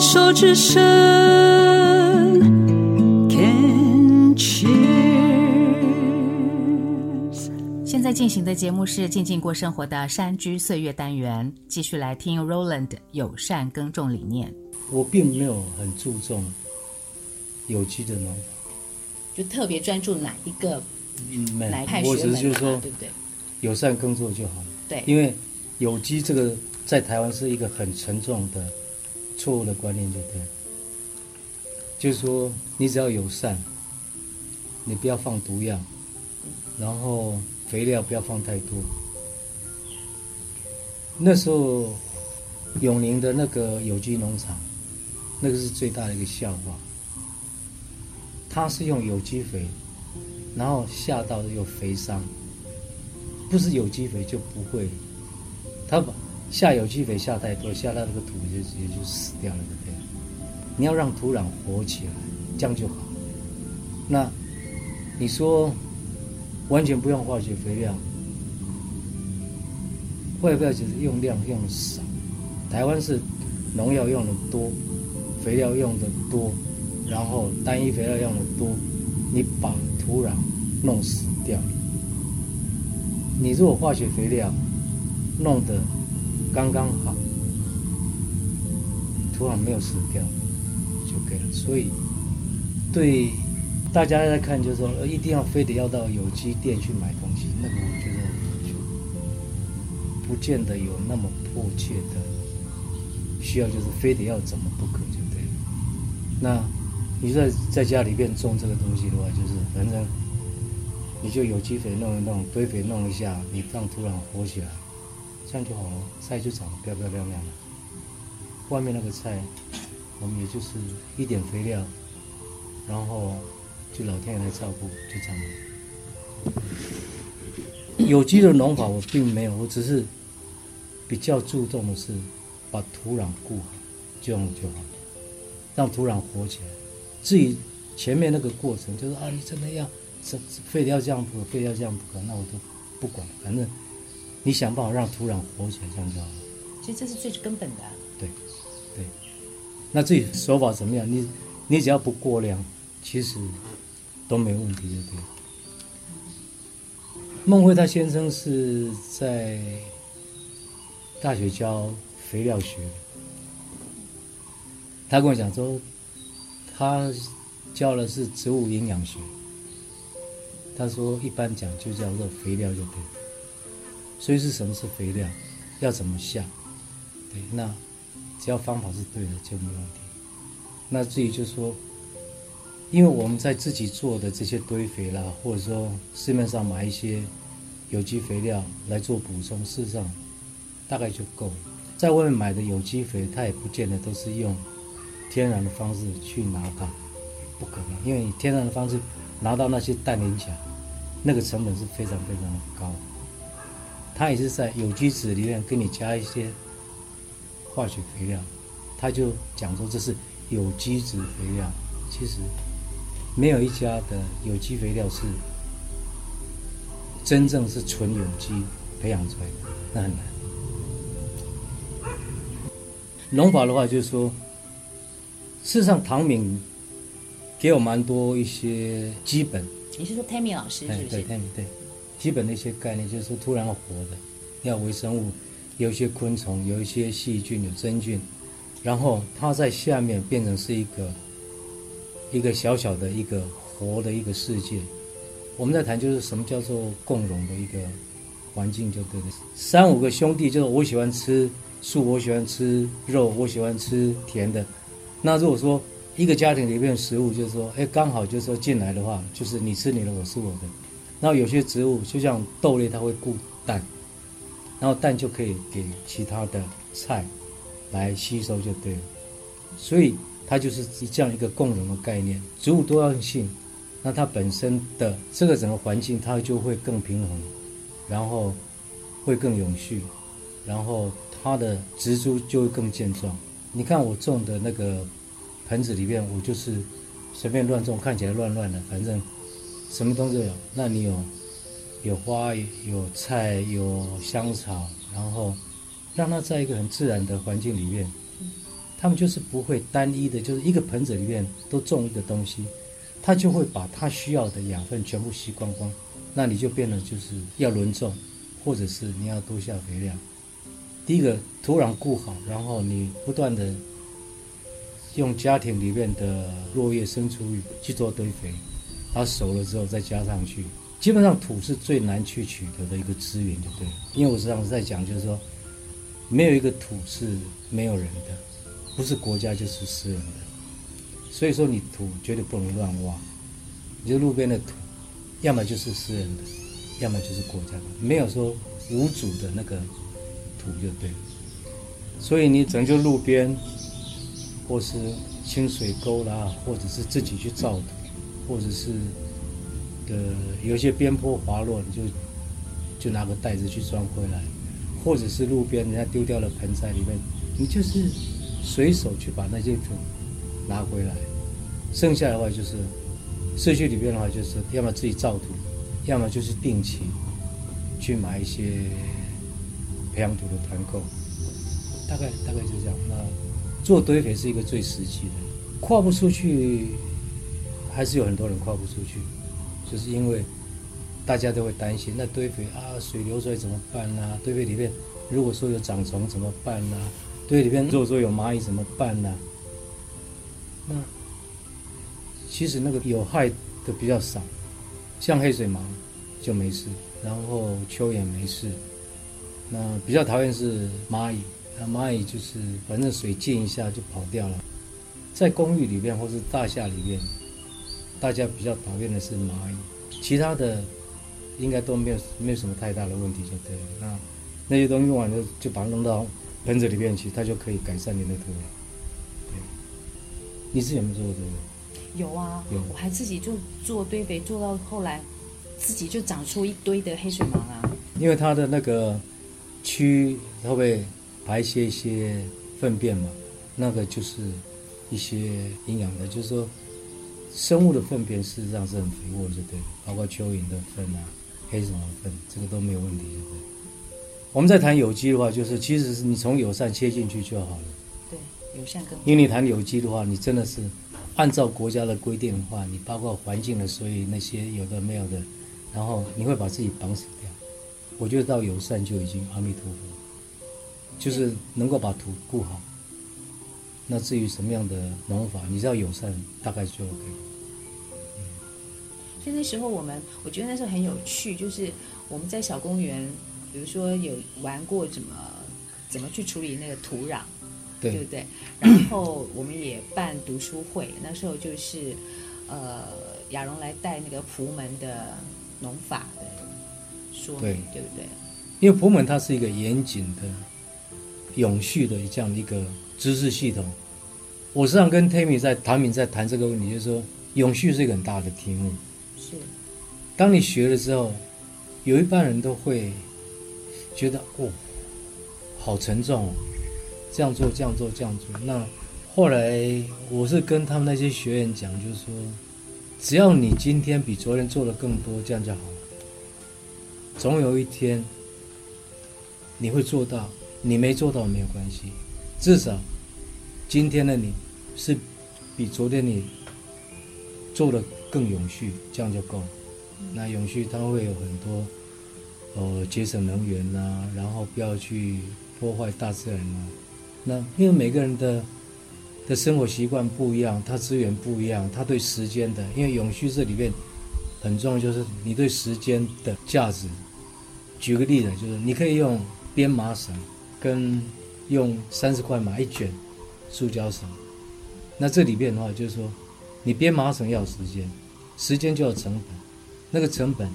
手之声，Can cheers。现在进行的节目是《静静过生活》的山居岁月单元，继续来听 Roland 友善耕种理念。我并没有很注重有机的农法，就特别专注哪一个？嗯，没有。我只是就是说，对不对？友善耕作就好了。对，因为有机这个在台湾是一个很沉重的错误的观念，对不对？就是说，你只要友善，你不要放毒药，然后肥料不要放太多。那时候永宁的那个有机农场，那个是最大的一个笑话。他是用有机肥。然后下到有肥商，不是有机肥就不会，他把下有机肥下太多，下到那个土就直接就死掉了，对不对？你要让土壤活起来，这样就好。那你说完全不用化学肥料，会不会只是用量用的少？台湾是农药用的多，肥料用的多，然后单一肥料用的多，你把。土壤弄死掉了。你如果化学肥料弄得刚刚好，土壤没有死掉就可以了。所以对大家在看，就是说，一定要非得要到有机店去买东西，那个我觉得就不见得有那么迫切的需要，就是非得要怎么不可就对了。那。你在在家里面种这个东西的话，就是反正你就有机肥弄一弄，堆肥弄一下，你让土壤活起来，这样就好了，菜就长得漂漂亮亮的。外面那个菜，我们也就是一点肥料，然后就老天爷来照顾，就这样。有机的农法我并没有，我只是比较注重的是把土壤顾好，这样就好了，让土壤活起来。至于前面那个过程，就是啊，你真的要，这非得要这样不可，非得要这样不可，那我都不管，反正你想办法让土壤活起来，这样就好了。其实这是最根本的啊。对，对。那至于手法怎么样，你你只要不过量，其实都没问题，对不对？孟慧他先生是在大学教肥料学的，他跟我讲说。他教的是植物营养学。他说，一般讲就叫做肥料就对了。所以是什么是肥料？要怎么下？对，那只要方法是对的就没问题。那至于就说，因为我们在自己做的这些堆肥啦，或者说市面上买一些有机肥料来做补充，事实上大概就够了。在外面买的有机肥，它也不见得都是用。天然的方式去拿它，不可能，因为你天然的方式拿到那些氮磷钾，那个成本是非常非常的高。它也是在有机质里面给你加一些化学肥料，他就讲说这是有机质肥料。其实没有一家的有机肥料是真正是纯有机培养出来的，那很难。农法的话就是说。事实上，唐敏给我蛮多一些基本。你是说 Tammy 老师是不是？对，Tammy 对，基本的一些概念，就是突然活的，要微生物，有一些昆虫，有一些细菌，有真菌，然后它在下面变成是一个一个小小的一个活的一个世界。我们在谈就是什么叫做共荣的一个环境，就对了。三五个兄弟，就是我喜欢吃素，我喜欢吃肉，我喜欢吃甜的。那如果说一个家庭里面食物就是说，哎，刚好就是说进来的话，就是你吃你的，我吃我的。然后有些植物就像豆类，它会固氮，然后氮就可以给其他的菜来吸收就对了。所以它就是这样一个共荣的概念。植物多样性，那它本身的这个整个环境它就会更平衡，然后会更永续，然后它的植株就会更健壮。你看我种的那个盆子里面，我就是随便乱种，看起来乱乱的，反正什么东西都有。那你有有花，有菜，有香草，然后让它在一个很自然的环境里面，他们就是不会单一的，就是一个盆子里面都种一个东西，他就会把他需要的养分全部吸光光，那你就变得就是要轮种，或者是你要多下肥料。第一个土壤固好，然后你不断的用家庭里面的落叶生出育去做堆肥，它熟了之后再加上去。基本上土是最难去取得的一个资源，就对了。因为我上次在讲，就是说，没有一个土是没有人的，不是国家就是私人的。所以说，你土绝对不能乱挖。你就路边的土，要么就是私人的，要么就是国家的，没有说无主的那个土就对了。所以你整就路边，或是清水沟啦，或者是自己去造土，或者是。呃，有些边坡滑落，你就就拿个袋子去装回来，或者是路边人家丢掉了盆栽里面，你就是随手去把那些土拿回来。剩下的话就是社区里边的话，就是要么自己造土，要么就是定期去买一些培养土的团购。大概大概就这样。那做堆肥是一个最实际的，跨不出去，还是有很多人跨不出去。就是因为大家都会担心，那堆肥啊，水流出来怎么办呢、啊？堆肥里面如果说有长虫怎么办呢、啊？堆里面如果说有蚂蚁怎么办呢、啊？那其实那个有害的比较少，像黑水虻就没事，然后蚯蚓没事。那比较讨厌是蚂蚁，那蚂蚁就是反正水浸一下就跑掉了。在公寓里面或是大厦里面。大家比较讨厌的是蚂蚁，其他的应该都没有没有什么太大的问题，就对了。那那些东西用完了，就把它弄到盆子里面去，它就可以改善你的土壤。对，你是有没有做过这个？有啊，有。我还自己就做堆肥，做到后来自己就长出一堆的黑水虻啊。因为它的那个蛆它会排泄一些粪便嘛，那个就是一些营养的，就是说。生物的粪便事实上是很肥沃的，对，包括蚯蚓的粪啊、黑什么粪，这个都没有问题，对不对？我们在谈有机的话，就是其实是你从友善切进去就好了。对，友善更。因为你谈有机的话，你真的是按照国家的规定的话，你包括环境的，所以那些有的没有的，然后你会把自己绑死掉。我觉得到友善就已经阿弥陀佛，就是能够把土顾好。那至于什么样的农法，你知道友善大概就 OK。嗯，所以那时候我们，我觉得那时候很有趣，就是我们在小公园，比如说有玩过怎么怎么去处理那个土壤，对，对不对？然后我们也办读书会，那时候就是呃亚蓉来带那个蒲门的农法的说明，对，对不对？因为蒲门它是一个严谨的、永续的这样的一个。知识系统，我时常跟 Tammy 在唐敏在谈这个问题，就是说永续是一个很大的题目。是，当你学了之后，有一半人都会觉得哦，好沉重哦，这样做这样做这样做。那后来我是跟他们那些学员讲，就是说，只要你今天比昨天做的更多，这样就好了。总有一天你会做到，你没做到没有关系。至少，今天的你是比昨天你做的更永续，这样就够了。那永续它会有很多，呃，节省能源呐、然后不要去破坏大自然呐、啊。那因为每个人的的生活习惯不一样，他资源不一样，他对时间的，因为永续这里面很重要，就是你对时间的价值。举个例子，就是你可以用编麻绳跟。用三十块买一卷塑胶绳，那这里面的话就是说，你编麻绳要时间，时间就要成本，那个成本，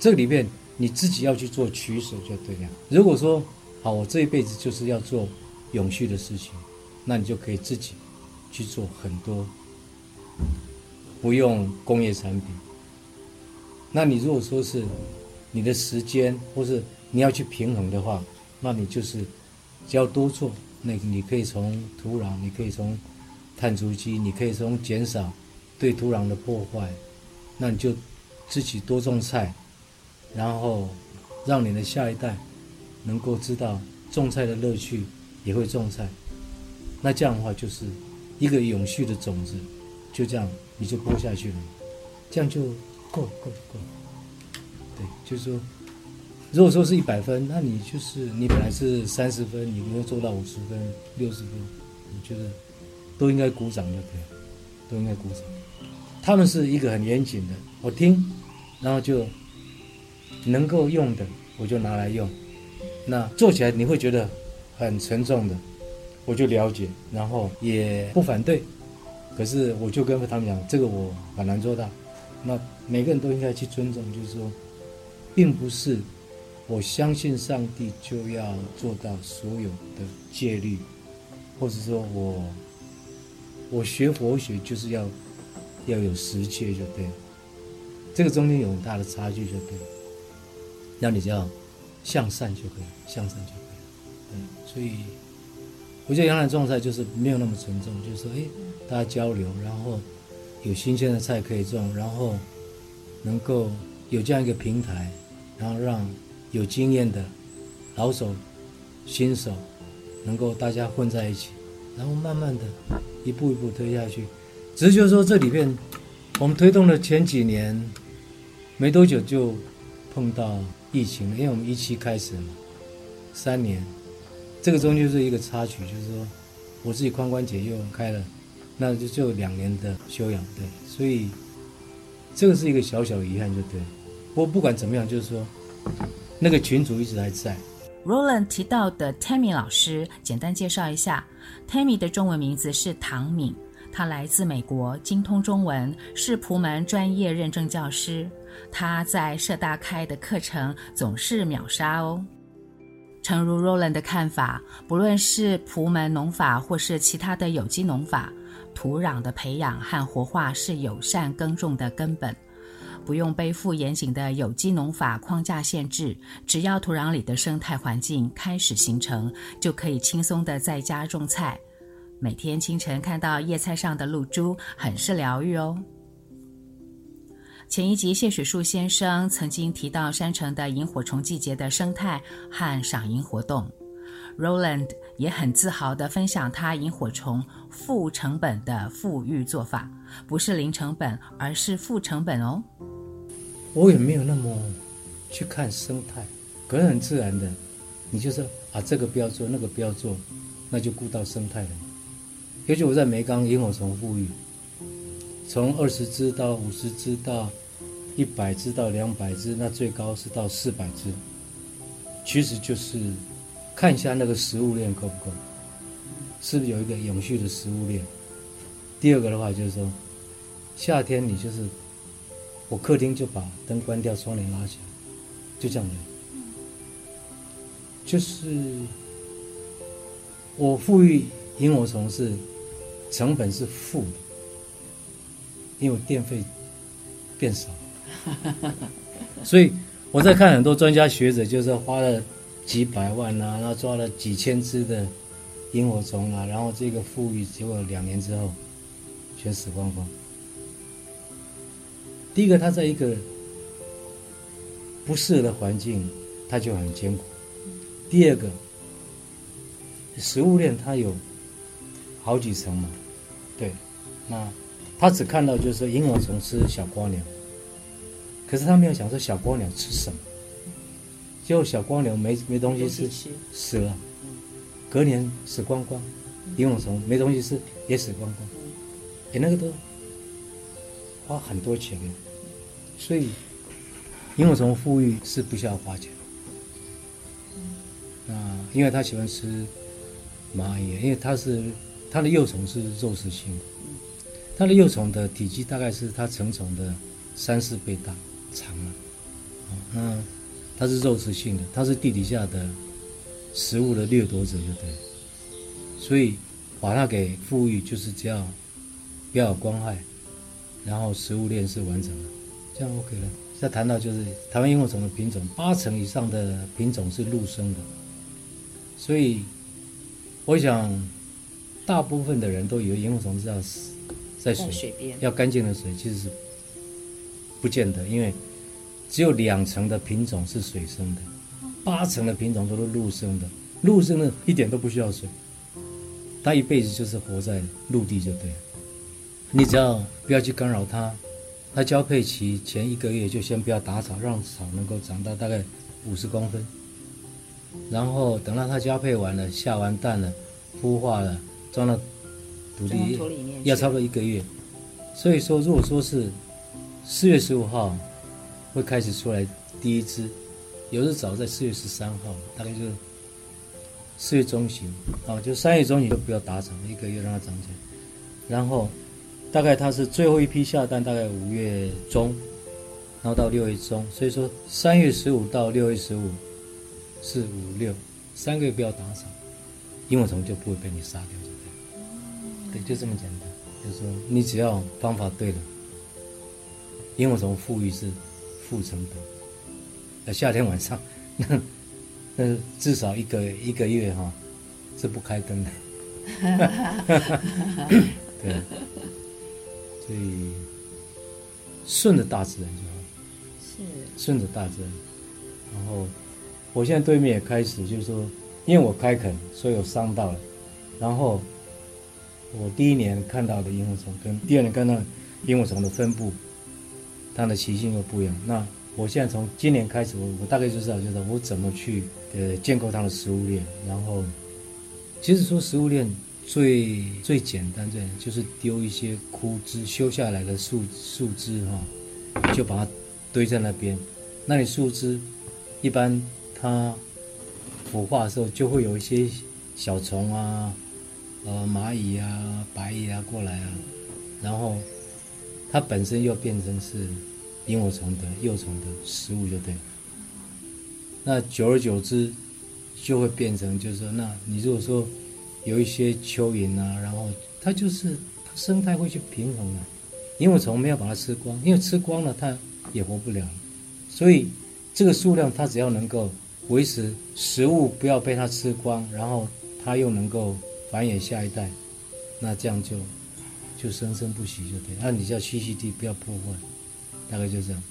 这里面你自己要去做取舍就对了。如果说好，我这一辈子就是要做永续的事情，那你就可以自己去做很多，不用工业产品。那你如果说是你的时间或是你要去平衡的话，那你就是。只要多做，那你可以从土壤，你可以从碳足迹，你可以从减少对土壤的破坏，那你就自己多种菜，然后让你的下一代能够知道种菜的乐趣，也会种菜。那这样的话就是一个永续的种子，就这样你就播下去了，这样就够够够。对，就是说，如果说是一百分，那你就是你本来是三十分，你能够做到五十分、六十分，你觉得都应该鼓掌就可以，都应该鼓掌。他们是一个很严谨的，我听，然后就能够用的我就拿来用，那做起来你会觉得很沉重的，我就了解，然后也不反对，可是我就跟他们讲，这个我很难做到，那每个人都应该去尊重，就是说，并不是我相信上帝就要做到所有的戒律，或者说我我学佛学就是要。要有实戒就对了，这个中间有很大的差距就对了。那你就要向善就可以，向善就可以。嗯，所以我觉得原来种菜就是没有那么沉重，就是说，哎，大家交流，然后有新鲜的菜可以种，然后能够有这样一个平台，然后让有经验的老手、新手能够大家混在一起，然后慢慢的一步一步推下去。只是就是说，这里边我们推动了前几年没多久就碰到疫情了，因为我们一期开始嘛，三年，这个中间是一个插曲，就是说我自己髋关节又开了，那就就两年的修养，对，所以这个是一个小小的遗憾，就对。不过不管怎么样，就是说那个群主一直还在。Roland 提到的 Tammy 老师，简单介绍一下，Tammy 的中文名字是唐敏。他来自美国，精通中文，是朴门专业认证教师。他在社大开的课程总是秒杀哦。诚如 Roland 的看法，不论是朴门农法或是其他的有机农法，土壤的培养和活化是友善耕种的根本。不用背负严谨的有机农法框架限制，只要土壤里的生态环境开始形成，就可以轻松的在家种菜。每天清晨看到叶菜上的露珠，很是疗愈哦。前一集谢雪树先生曾经提到山城的萤火虫季节的生态和赏萤活动，Roland 也很自豪地分享他萤火虫负成本的富裕做法，不是零成本，而是负成本哦。我也没有那么去看生态，可能很自然的，你就是啊这个不要做，那个不要做，那就顾到生态了。尤其我在梅岗萤火虫复育，从二十只到五十只到一百只到两百只，那最高是到四百只。其实就是看一下那个食物链够不够，是不是有一个永续的食物链。第二个的话就是说，夏天你就是我客厅就把灯关掉，窗帘拉起来，就这样的。就是我富裕萤火虫是。成本是负的，因为电费变少，所以我在看很多专家学者，就是花了几百万啊，然后抓了几千只的萤火虫啊，然后这个富裕结果两年之后全死光光。第一个，它在一个不适合的环境，它就很艰苦；第二个，食物链它有好几层嘛。对，那他只看到就是萤火虫吃小蜗牛，可是他没有想说小蜗牛吃什么，结果小蜗牛没没东西吃，死了，隔年死光光，萤火虫没东西吃也死光光，哎，那个都花很多钱的，所以萤火虫富裕是不需要花钱，那，因为他喜欢吃蚂蚁，因为他是。它的幼虫是肉食性的，它的幼虫的体积大概是它成虫的三四倍大，长了。那它是肉食性的，它是地底下的食物的掠夺者，就对。所以把它给富裕，就是只要不要有光害，然后食物链是完整的，这样 OK 了。再谈到就是台湾萤火虫的品种，八成以上的品种是陆生的，所以我想。大部分的人都以为萤火虫是要死在水，在水边，要干净的水，其实是不见得，因为只有两成的品种是水生的，八成的品种都是陆生的。陆生的一点都不需要水，它一辈子就是活在陆地就对了。你只要不要去干扰它，它交配期前一个月就先不要打草，让草能够长到大概五十公分。然后等到它交配完了，下完蛋了，孵化了，装到土地里面，要差不多一个月。所以说，如果说是四月十五号会开始出来第一只，有的早在四月十三号，大概就是四月中旬啊，就三月中旬就不要打草，一个月让它长起来。然后大概它是最后一批下蛋，大概五月中，然后到六月中，所以说三月十五到六月十五。四五六，三个月不要打扫，萤火虫就不会被你杀掉，对不对？对，就这么简单。就是说，你只要方法对了，萤火虫富裕是负成本。呃，夏天晚上，那那至少一个一个月哈，是不开灯的。对，所以顺着大自然就好。是。顺着大自然，然后。我现在对面也开始，就是说，因为我开垦，所以我伤到了。然后，我第一年看到的萤火虫跟第二年看到萤火虫的分布，它的习性又不一样。那我现在从今年开始，我我大概就知道，就是我怎么去呃建构它的食物链。然后，其实说食物链最最简单，这样就是丢一些枯枝、修下来的树树枝哈，就把它堆在那边。那你树枝一般。它腐化的时候，就会有一些小虫啊，呃，蚂蚁啊、白蚁啊过来啊，然后它本身又变成是萤火虫的幼虫的食物，就对了。那久而久之，就会变成就是说，那你如果说有一些蚯蚓啊，然后它就是它生态会去平衡啊，萤火虫没有把它吃光，因为吃光了它也活不了，所以这个数量它只要能够。维持食物不要被它吃光，然后它又能够繁衍下一代，那这样就就生生不息就对。那你叫栖息地不要破坏，大概就这样。